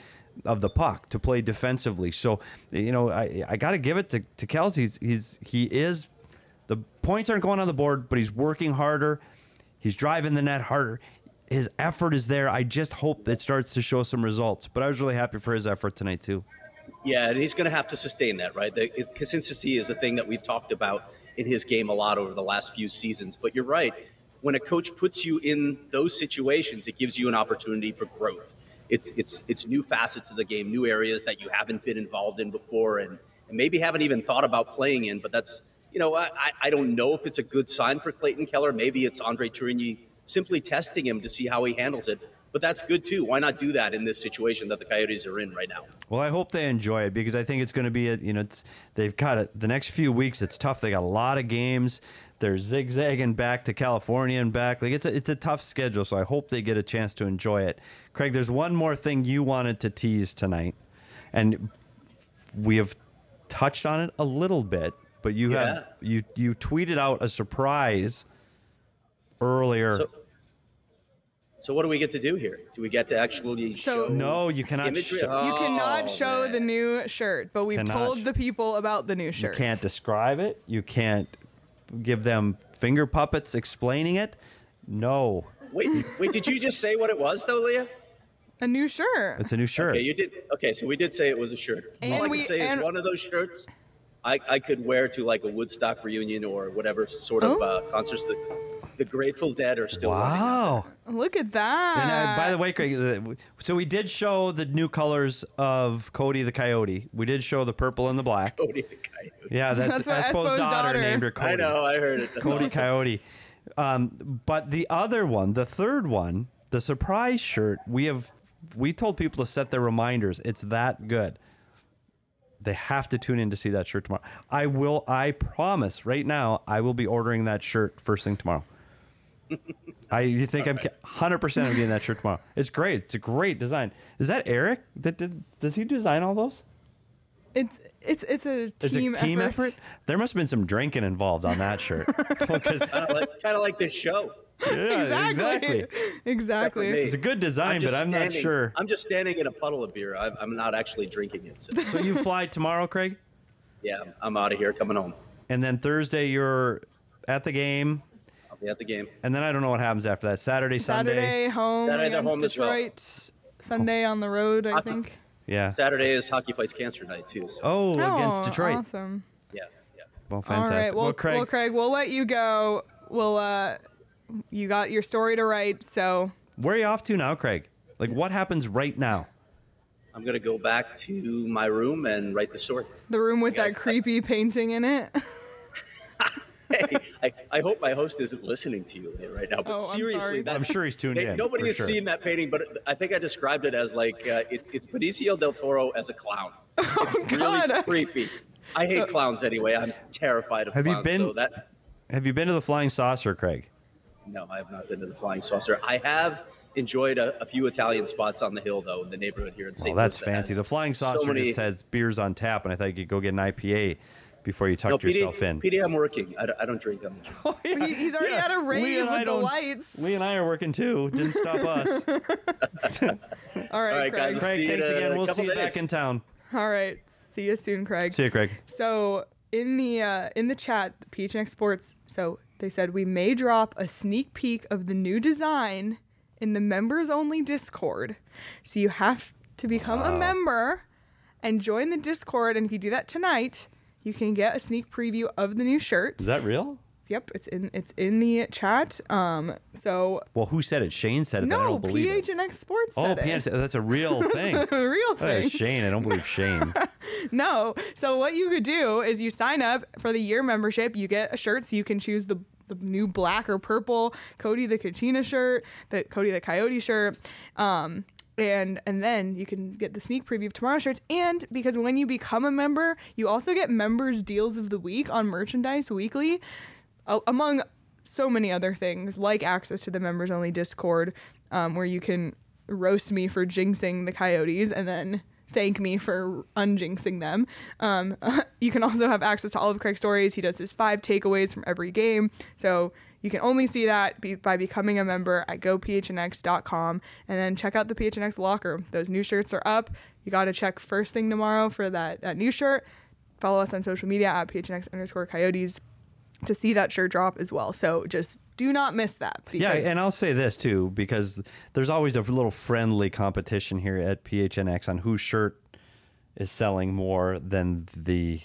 of the puck to play defensively. So, you know, I, I got to give it to, to Kelsey. He's, he's, he is, the points aren't going on the board, but he's working harder. He's driving the net harder. His effort is there. I just hope it starts to show some results. But I was really happy for his effort tonight, too. Yeah, and he's going to have to sustain that, right? The consistency is a thing that we've talked about in his game a lot over the last few seasons. But you're right. When a coach puts you in those situations, it gives you an opportunity for growth it's it's it's new facets of the game, new areas that you haven't been involved in before, and, and maybe haven't even thought about playing in. But that's you know I, I don't know if it's a good sign for Clayton Keller. Maybe it's Andre Tourigny simply testing him to see how he handles it. but that's good too. Why not do that in this situation that the Coyotes are in right now? Well, I hope they enjoy it because I think it's going to be a you know it's they've got it the next few weeks. It's tough. They got a lot of games. They're zigzagging back to California and back. Like it's a it's a tough schedule. So I hope they get a chance to enjoy it. Craig, there's one more thing you wanted to tease tonight, and we have touched on it a little bit. But you Yeah. have you you tweeted out a surprise earlier. So, so what do we get to do here? Do we get to actually So- show? no, you cannot. Imagery? show- You Oh, cannot show man. the new shirt, but we've Cannot told sh- the people about the new shirt. You can't describe it. You can't give them finger puppets explaining it. No, Wait, wait. Did you just say what it was, though, Leah? a new shirt. it's a new shirt. Okay, you did. Okay, so we did say it was a shirt. And All I we- can say is one of those shirts I, I could wear to like a Woodstock reunion or whatever sort of Oh. uh, concerts that the Grateful Dead are still running. wow. Look at that. And uh, by the way, Craig, so we did show the new colors of Cody the Coyote. We did show the purple and the black. Cody the Coyote. Yeah, that's, That's what Espo's Espo's daughter, daughter- named her Cody. I know, I heard it. That's Cody awesome. Coyote. Um, but the other one, the third one, the surprise shirt, we have we told people to set their reminders. It's that good. They have to tune in to see that shirt tomorrow. I will. I promise. Right now, I will be ordering that shirt first thing tomorrow. I you think I'm hundred percent I'm getting that shirt tomorrow. It's great. It's a great design. Is that Eric? That did? Does he design all those? It's it's it's a It's team, a team effort. effort. There must have been some drinking involved on that shirt. Kind of like, like this show. yeah, Exactly. Exactly. me. It's a good design, but I'm not sure. I'm just standing in a puddle of beer. I'm, I'm not actually drinking it. So So you fly tomorrow, Craig, yeah, I'm out of here, coming home. and then Thursday you're at the game, I'll at the game. and then I don't know what happens after that. Saturday, Sunday. Saturday home Saturday they're against home as well. Detroit. Sunday on the road, I Hockey. think. Yeah. Saturday is Hockey Fights Cancer Night too. So Oh, against Oh, Detroit. Awesome. yeah, yeah. Well, fantastic. right. Well, well, Craig. well, Craig, we'll let you go. We'll uh, you got your story to write, so where are you off to now, Craig? Like, what happens right now? I'm gonna go back to my room and write the story. the room with that creepy painting in it. Hey, I, I hope my host isn't listening to you right now. But Oh, I'm seriously, that, I'm sure he's tuned Hey, in. Nobody has sure. seen that painting, but I think I described it as like uh, it, it's Benicio del Toro as a clown. It's really Oh, God. creepy. I hate clowns anyway. I'm terrified of Have you been- So that Have you been to the Flying Saucer, Craig? no, I have not been to the Flying Saucer. I have enjoyed a, a few Italian spots on the hill though in the neighborhood here in St. Oh, that's Louis that fancy. The Flying so Saucer many- just has beers on tap, and I thought you could go get an IPA before you No, PD, yourself in. PD, I'm working. I don't, I don't drink that much. He- he's already at a rave Lee and I with the lights. Lee and I are working too. Didn't stop us. All right, All right, Craig. guys. Craig, See you thanks in again. We'll see you days. back in town. All right. See you soon, Craig. See you, Craig. So in the uh, in the chat, PHNX Sports. So they said we may drop a sneak peek of the new design in the members only Discord. So you have to become a member and join the Discord. And if you do that tonight, you can get a sneak preview of the new shirt. Is that real? Yep, it's in it's in the chat. Um, so Well, who said it? Shane said it. but I no, don't believe it. PHNX Sports Oh, said it. PHNX. That's a real thing. a real thing. Shane. I don't believe Shane. No. So what you could do is you sign up for the year membership. You get a shirt, so you can choose the, the new black or purple Cody the Kachina shirt, the Cody the Coyote shirt. Um, and and then you can get the sneak preview of tomorrow's shirts. And because when you become a member, you also get members deals of the week on merchandise weekly, among so many other things like access to the members only Discord, um, where you can roast me for jinxing the Coyotes and then thank me for unjinxing them. Um, you can also have access to all of Craig's stories. He does his five takeaways from every game. So you can only see that be- by becoming a member at gophnx.com and then check out the PHNX locker. Those new shirts are up. You got to check first thing tomorrow for that, that new shirt. Follow us on social media at PHNX underscore coyotes to see that shirt drop as well. So just do not miss that. Yeah, and I'll say this too because there's always a little friendly competition here at PHNX on whose shirt is selling more than the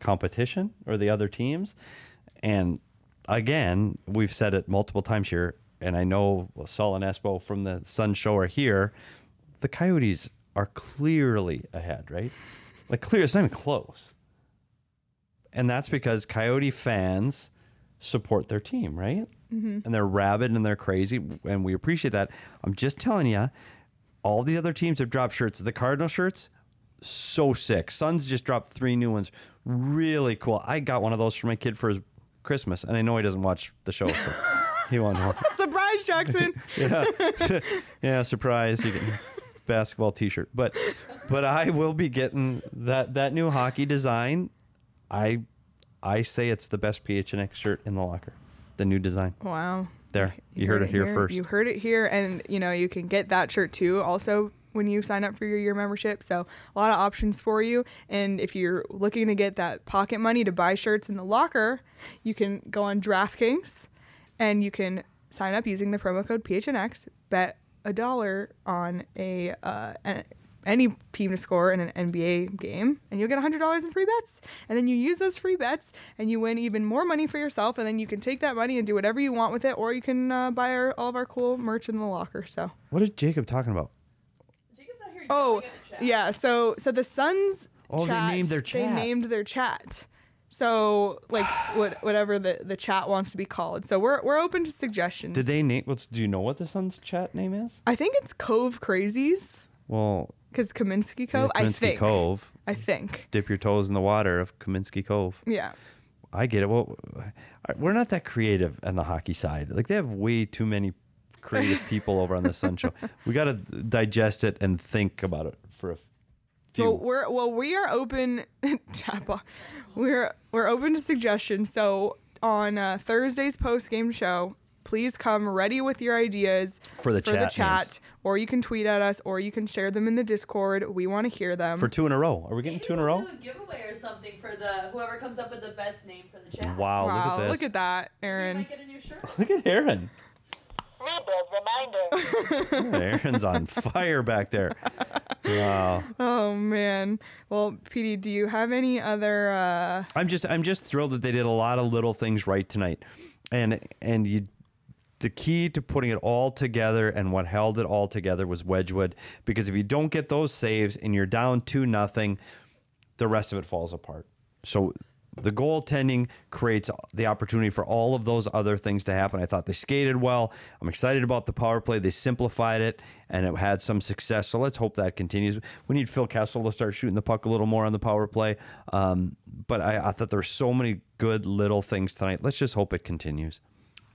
competition or the other teams. And again, we've said it multiple times here, and I know Saul and Espo from the Sun Show are here. The Coyotes are clearly ahead, right? Like clear, it's not even close. And that's because Coyote fans support their team, right? Mm-hmm. and they're rabid and they're crazy, and we appreciate that. I'm just telling you, all the other teams have dropped shirts. The Cardinal shirts, so sick. Suns just dropped three new ones, really cool. I got one of those for my kid for his Christmas, and I know he doesn't watch the show. So he won't know. Surprise, Jackson. Yeah, yeah. Surprise! You get basketball T-shirt, but but I will be getting that that new hockey design. I I say it's the best PHNX shirt in the locker. The new design. wow. There, you, heard, it here first. You heard it here, and you know you can get that shirt too. Also, when you sign up for your year membership, so a lot of options for you. And if you're looking to get that pocket money to buy shirts in the locker, you can go on DraftKings, and you can sign up using the promo code PHNX. Bet a dollar on a uh, an- any team to score in an NBA game, and you'll get $100 in free bets. And then you use those free bets, and you win even more money for yourself. And then you can take that money and do whatever you want with it, or you can uh, buy our, all of our cool merch in the locker. So, what is Jacob talking about? oh yeah, so so the Suns. Oh, they named their chat. They named their chat. So like what whatever the, the chat wants to be called. So we're we're open to suggestions. Did they name? What's, do you know what the Suns chat name is? I think it's Cove Crazies Well, because Kaminsky Cove. I Kaminsky think. Cove. I think. Dip your toes in the water of Kaminsky Cove. Yeah. I get it. Well, we're not that creative on the hockey side. Like they have way too many creative people over on the Sun Show. We got to digest it and think about it for a few. So we're well, we are open. chat box. We're we're open to suggestions. So on uh, Thursday's post game show, please come ready with your ideas For the for the chat chat, or you can tweet at us, or you can share them in the Discord. We want to hear them. for two in a row. Are we getting Maybe two in a we'll row? Do a giveaway or something for the whoever comes up with the best name for the chat. Wow, wow, look at this. that, You Aaron. might get a new shirt. Look at Aaron. Reminder. Aaron's on fire back there. Wow. Oh man. Well, PD, do you have any other? uh I'm just I'm just thrilled that they did a lot of little things right tonight, and and you. The key to putting it all together and what held it all together was Wedgewood because if you don't get those saves and you're down two nothing, the rest of it falls apart. So the goaltending creates the opportunity for all of those other things to happen. I thought they skated well. I'm excited about the power play. They simplified it and it had some success. So let's hope that continues. We need Phil Kessel to start shooting the puck a little more on the power play. Um, but I, I thought there were so many good little things tonight. Let's just hope it continues.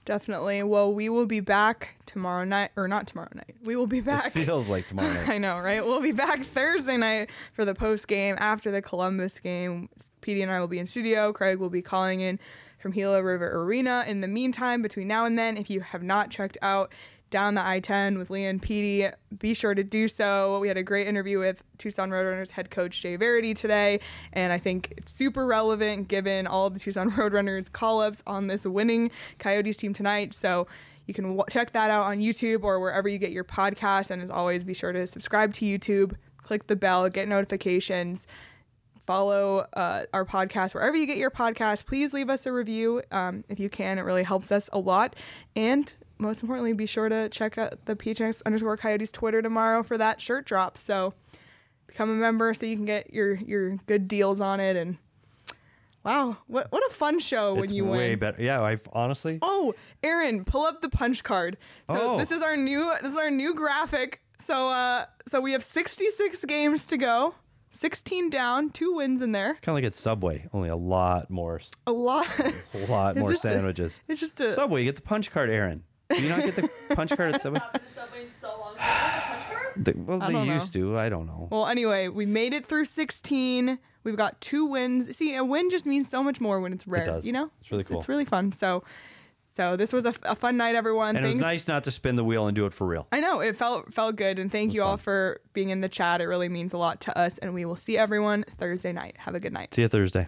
Definitely. Well, we will be back tomorrow night, or not tomorrow night. We will be back. It feels like tomorrow night. I know, right? We'll be back Thursday night for the post game after the Columbus game. PD and I will be in studio. Craig will be calling in from Gila River Arena. In the meantime, between now and then, if you have not checked out Down the I 10 with and PD, be sure to do so. We had a great interview with Tucson Roadrunners head coach Jay Varady today, and I think it's super relevant given all the Tucson Roadrunners call ups on this winning Coyotes team tonight. So you can w- check that out on YouTube or wherever you get your podcast. And as always, be sure to subscribe to YouTube, click the bell, get notifications, follow uh, our podcast wherever you get your podcast. Please leave us a review um, if you can. It really helps us a lot. And most importantly, be sure to check out the PHNX underscore Coyotes Twitter tomorrow for that shirt drop. So become a member so you can get your your good deals on it. And wow, what what a fun show when it's you way win. better. Yeah, I've honestly. Oh, Aaron, pull up the punch card. So Oh. this is our new this is our new graphic. So uh so we have 66 games to go. 16 down, two wins in there. Kind of like at Subway, only a lot more, A lot. a lot more just a- sandwiches. it's just a Subway, you get the punch card, Aaron. Do you not get the punch card at Subway? Not been to Subway in so long. Do you have the punch card? They, well, I they don't know. used to. I don't know. Well, anyway, we made it through 16. We've got two wins. See, a win just means so much more when it's rare. does. You know, It's really cool. It's, cool. really fun. So, so this was a, a fun night, everyone. and it was Thanks. nice not to spin the wheel and do it for real. I know it felt felt good, and thank you all for being in the chat. It really means a lot to us, and we will see everyone Thursday night. Have a good night. See you Thursday.